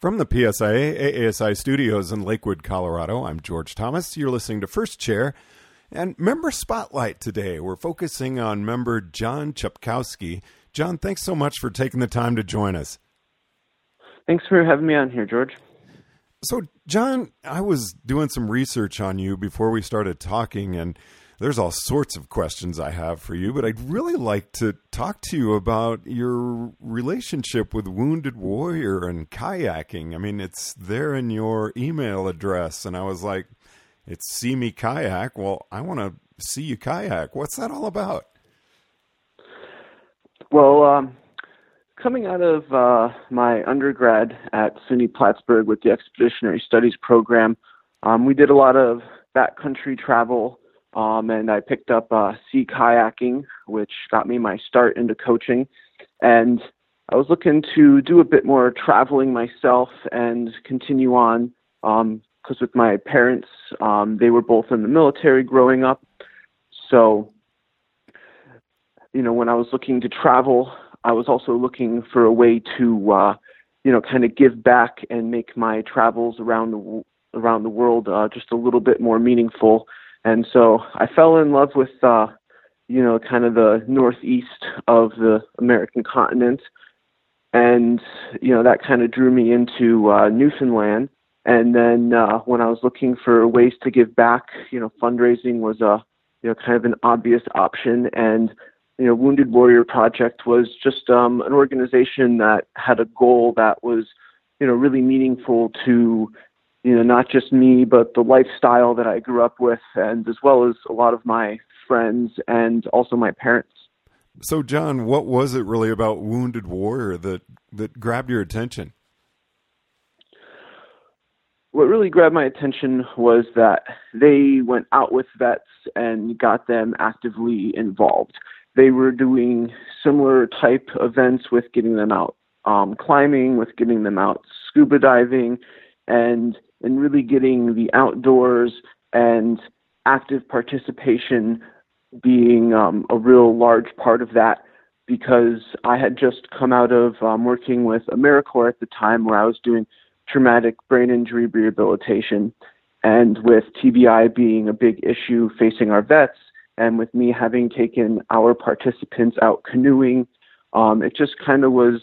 From the PSIA AASI studios in Lakewood, Colorado, I'm George Thomas. You're listening to First Chair and Member Spotlight today. We're focusing on member John Chupkowski. John, thanks so much for taking the time to join us. Thanks for having me on here, George. So, John, I was doing some research on you before we started talking, and there's all sorts of questions I have for you, but I'd really like to talk to you about your relationship with Wounded Warrior and kayaking. I mean, it's there in your email address, and I was like, it's see me kayak. Well, I want to see you kayak. What's that all about? Well, um, coming out of uh, my undergrad at SUNY Plattsburgh with the Expeditionary Studies program, um, we did a lot of backcountry travel um, and I picked up uh, sea kayaking, which got me my start into coaching. And I was looking to do a bit more traveling myself and continue on because um, with my parents, um, they were both in the military growing up. So, you know, when I was looking to travel, I was also looking for a way to, uh, you know, kind of give back and make my travels around the around the world uh, just a little bit more meaningful and so I fell in love with, uh, you know, kind of the northeast of the American continent. And, you know, that kind of drew me into uh, Newfoundland. And then uh, when I was looking for ways to give back, you know, fundraising was a, you know, kind of an obvious option. And, you know, Wounded Warrior Project was just um, an organization that had a goal that was, you know, really meaningful to you know, not just me, but the lifestyle that I grew up with, and as well as a lot of my friends and also my parents. So, John, what was it really about Wounded Warrior that that grabbed your attention? What really grabbed my attention was that they went out with vets and got them actively involved. They were doing similar type events with getting them out um, climbing, with getting them out scuba diving, and and really getting the outdoors and active participation being um, a real large part of that because I had just come out of um, working with AmeriCorps at the time where I was doing traumatic brain injury rehabilitation. And with TBI being a big issue facing our vets, and with me having taken our participants out canoeing, um, it just kind of was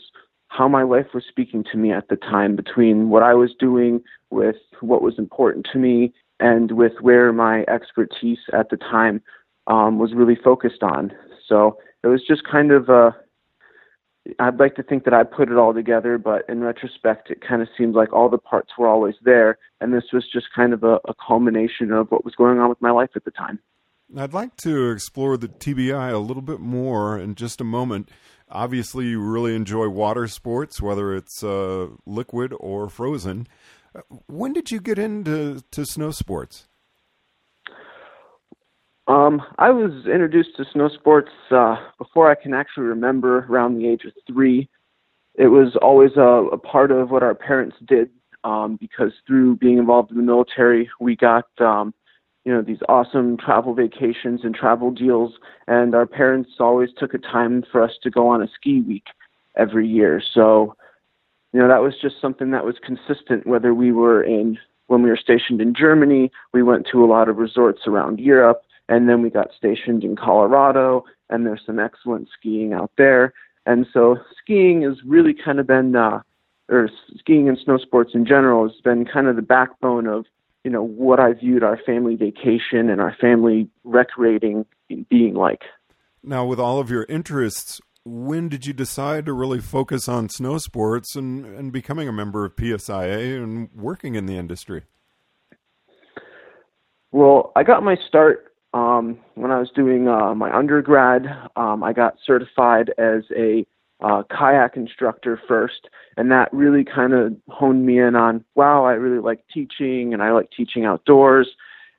how my life was speaking to me at the time between what I was doing with what was important to me and with where my expertise at the time um, was really focused on. So it was just kind of a, I'd like to think that I put it all together, but in retrospect, it kind of seemed like all the parts were always there. And this was just kind of a, a culmination of what was going on with my life at the time. I'd like to explore the TBI a little bit more in just a moment. Obviously, you really enjoy water sports, whether it's uh, liquid or frozen. When did you get into to snow sports? Um, I was introduced to snow sports uh, before I can actually remember, around the age of three. It was always a, a part of what our parents did um, because through being involved in the military, we got um, you know these awesome travel vacations and travel deals and our parents always took a time for us to go on a ski week every year. So you know that was just something that was consistent whether we were in when we were stationed in Germany we went to a lot of resorts around Europe and then we got stationed in Colorado and there's some excellent skiing out there. And so skiing has really kind of been uh or skiing and snow sports in general has been kind of the backbone of you know what I viewed our family vacation and our family recreating being like. Now, with all of your interests, when did you decide to really focus on snow sports and, and becoming a member of PSIA and working in the industry? Well, I got my start um, when I was doing uh, my undergrad. Um, I got certified as a uh, kayak instructor first, and that really kind of honed me in on wow, I really like teaching and I like teaching outdoors.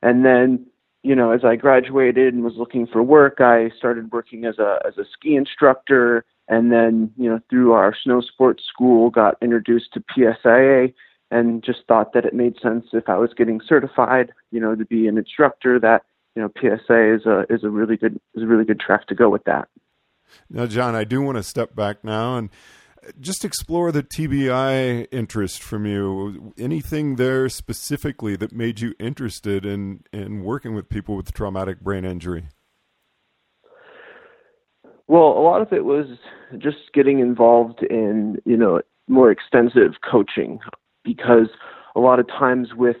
And then, you know, as I graduated and was looking for work, I started working as a as a ski instructor, and then you know through our snow sports school, got introduced to PSIA, and just thought that it made sense if I was getting certified, you know, to be an instructor that you know PSIA is a is a really good is a really good track to go with that. Now, John, I do want to step back now and Just explore the TBI interest from you. Anything there specifically that made you interested in, in working with people with traumatic brain injury? Well, a lot of it was just getting involved in, you know, more extensive coaching because a lot of times with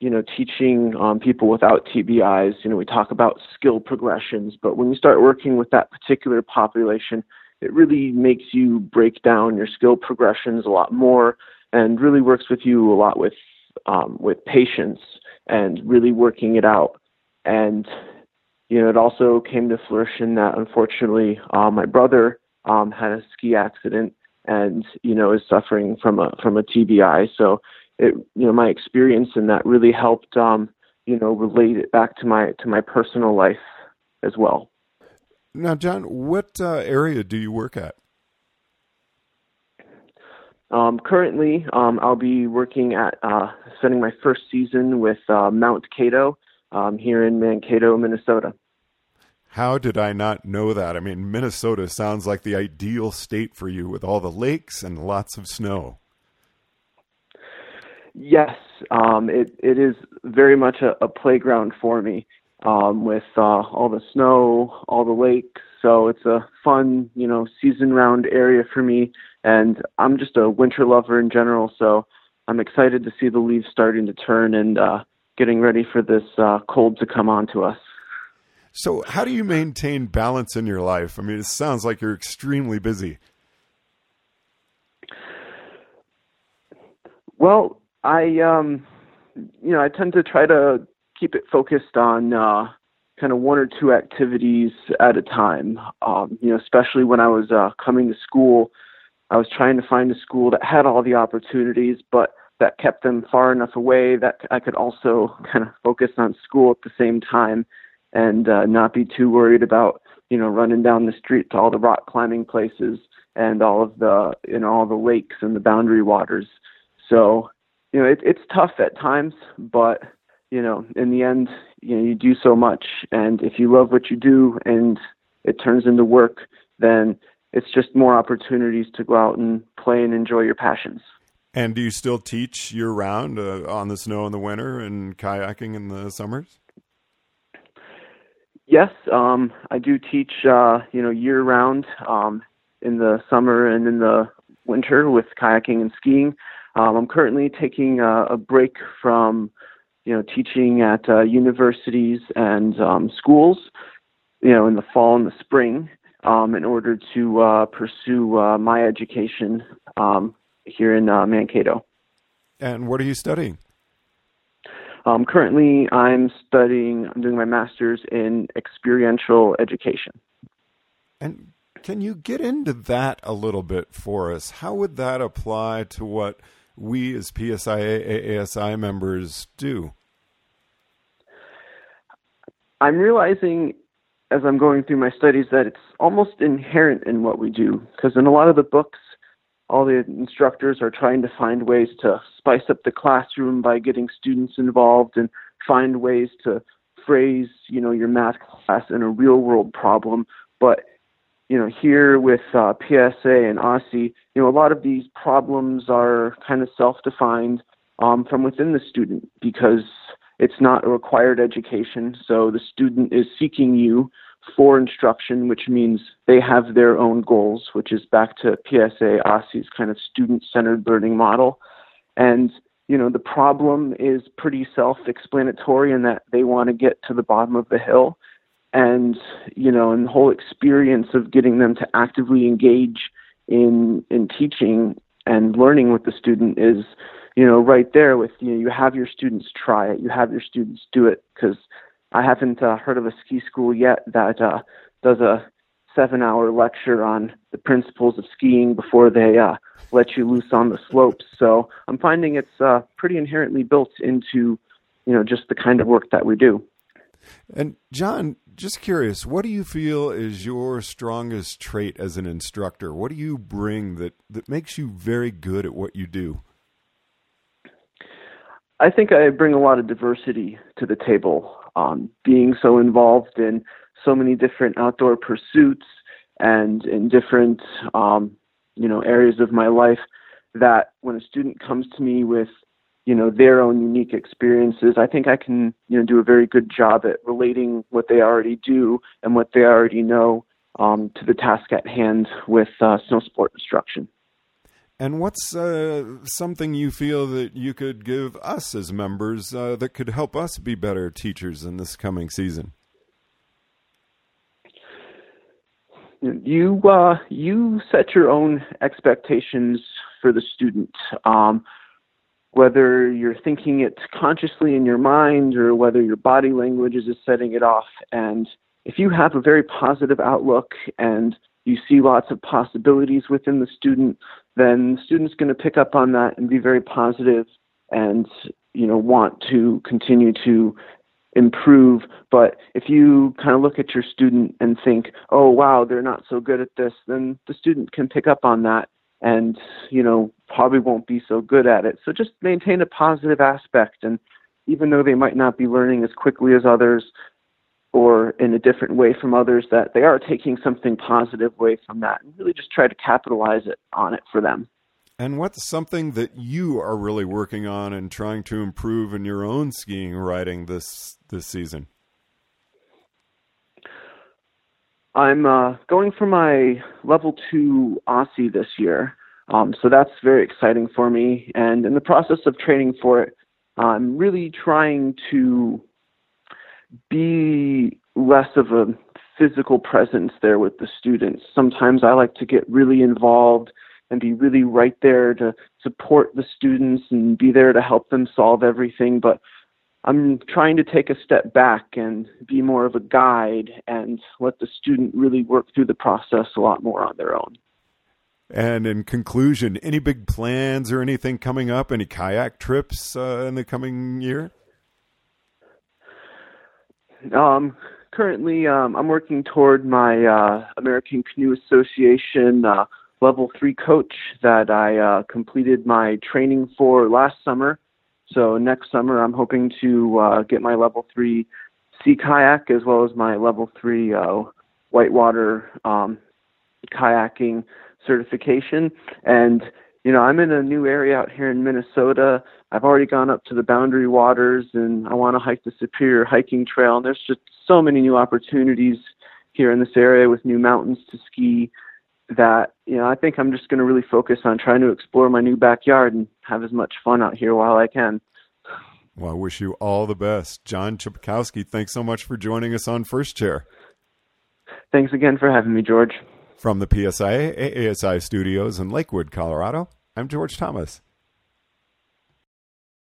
you know, teaching um, people without TBIs, you know, we talk about skill progressions, but when you start working with that particular population, it really makes you break down your skill progressions a lot more and really works with you a lot with um, with patience and really working it out. And you know, it also came to fruition that unfortunately uh, my brother um, had a ski accident and you know is suffering from a from a TBI. So it you know my experience and that really helped um, you know relate it back to my to my personal life as well. Now, John, what uh, area do you work at? Um, currently, um, I'll be working at uh, spending my first season with uh, Mount Kato um, here in Mankato, Minnesota. How did I not know that? I mean, Minnesota sounds like the ideal state for you with all the lakes and lots of snow. Yes, um, it it is very much a, a playground for me um, with uh, all the snow, all the lakes. So it's a fun, you know, season round area for me. And I'm just a winter lover in general, so I'm excited to see the leaves starting to turn and uh, getting ready for this uh, cold to come on to us. So, how do you maintain balance in your life? I mean, it sounds like you're extremely busy. Well, I um, you know, I tend to try to keep it focused on uh, kind of one or two activities at a time. Um, you know, especially when I was uh, coming to school, I was trying to find a school that had all the opportunities, but that kept them far enough away that I could also kind of focus on school at the same time and uh, not be too worried about you know running down the street to all the rock climbing places and all of the you know all the lakes and the boundary waters. So you know it, it's tough at times, but you know in the end you know you do so much, and if you love what you do and it turns into work, then it's just more opportunities to go out and play and enjoy your passions. And do you still teach year round uh, on the snow in the winter and kayaking in the summers? Yes, um, I do teach, uh, you know, year round um, in the summer and in the winter with kayaking and skiing. Um, I'm currently taking a, a break from, you know, teaching at uh, universities and um, schools, you know, in the fall and the spring, um, in order to uh, pursue uh, my education um, here in uh, Mankato. And what are you studying? Um, currently, I'm studying, I'm doing my master's in experiential education. And can you get into that a little bit for us? How would that apply to what we as PSIA AASI members do? I'm realizing as I'm going through my studies that it's almost inherent in what we do because in a lot of the books all the instructors are trying to find ways to spice up the classroom by getting students involved and find ways to phrase, you know, your math class in a real world problem. But, you know, here with uh, PSIA and AASI, you know, a lot of these problems are kind of self defined um, from within the student because it's not a required education. So the student is seeking you for instruction, which means they have their own goals, which is back to PSIA AASI's kind of student centered learning model. And, you know, the problem is pretty self explanatory in that they want to get to the bottom of the hill. And, you know, and the whole experience of getting them to actively engage in in teaching and learning with the student is, you know, right there with you know, you have your students try it, you have your students do it because I haven't uh, heard of a ski school yet that uh, does a seven-hour lecture on the principles of skiing before they uh, let you loose on the slopes. So I'm finding it's uh, pretty inherently built into, you know, just the kind of work that we do. And John, just curious, what do you feel is your strongest trait as an instructor? What do you bring that that makes you very good at what you do? I think I bring a lot of diversity to the table um, being so involved in so many different outdoor pursuits and in different um, you know areas of my life that when a student comes to me with you know their own unique experiences. I think i can you know do a very good job at relating what they already do and what they already know um, to the task at hand with uh, snow sport instruction. And what's uh, something you feel that you could give us as members uh, that could help us be better teachers in this coming season? You uh, you set your own expectations for the student. Um, whether you're thinking it consciously in your mind or whether your body language is setting it off. And if you have a very positive outlook and you see lots of possibilities within the student, then the student's going to pick up on that and be very positive and you know want to continue to improve. But if you kind of look at your student and think, oh, wow, they're not so good at this, then the student can pick up on that and, you know, probably won't be so good at it. So just maintain a positive aspect. And even though they might not be learning as quickly as others or in a different way from others, that they are taking something positive away from that and really just try to capitalize it on it for them. And what's something that you are really working on and trying to improve in your own skiing riding this this season? I'm uh, going for my level two Aussie this year, um, so that's very exciting for me. And in the process of training for it, I'm really trying to be less of a physical presence there with the students. Sometimes I like to get really involved and be really right there to support the students and be there to help them solve everything. But I'm trying to take a step back and be more of a guide and let the student really work through the process a lot more on their own. And in conclusion, any big plans or anything coming up? Any kayak trips uh, in the coming year? Um, currently, um, I'm working toward my uh, American Canoe Association uh, level three coach that I uh, completed my training for last summer. So next summer, I'm hoping to uh, get my level three sea kayak as well as my level three uh, whitewater um, kayaking certification. And you know, I'm in a new area out here in Minnesota. I've already gone up to the Boundary Waters, and I want to hike the Superior Hiking Trail. And there's just so many new opportunities here in this area with new mountains to ski that you know I think I'm just going to really focus on trying to explore my new backyard and have as much fun out here while I can. Well, I wish you all the best, John Chipkowski. Thanks so much for joining us on First Chair. Thanks again for having me, George. From the PSIA AASI studios in Lakewood, Colorado, I'm George Thomas.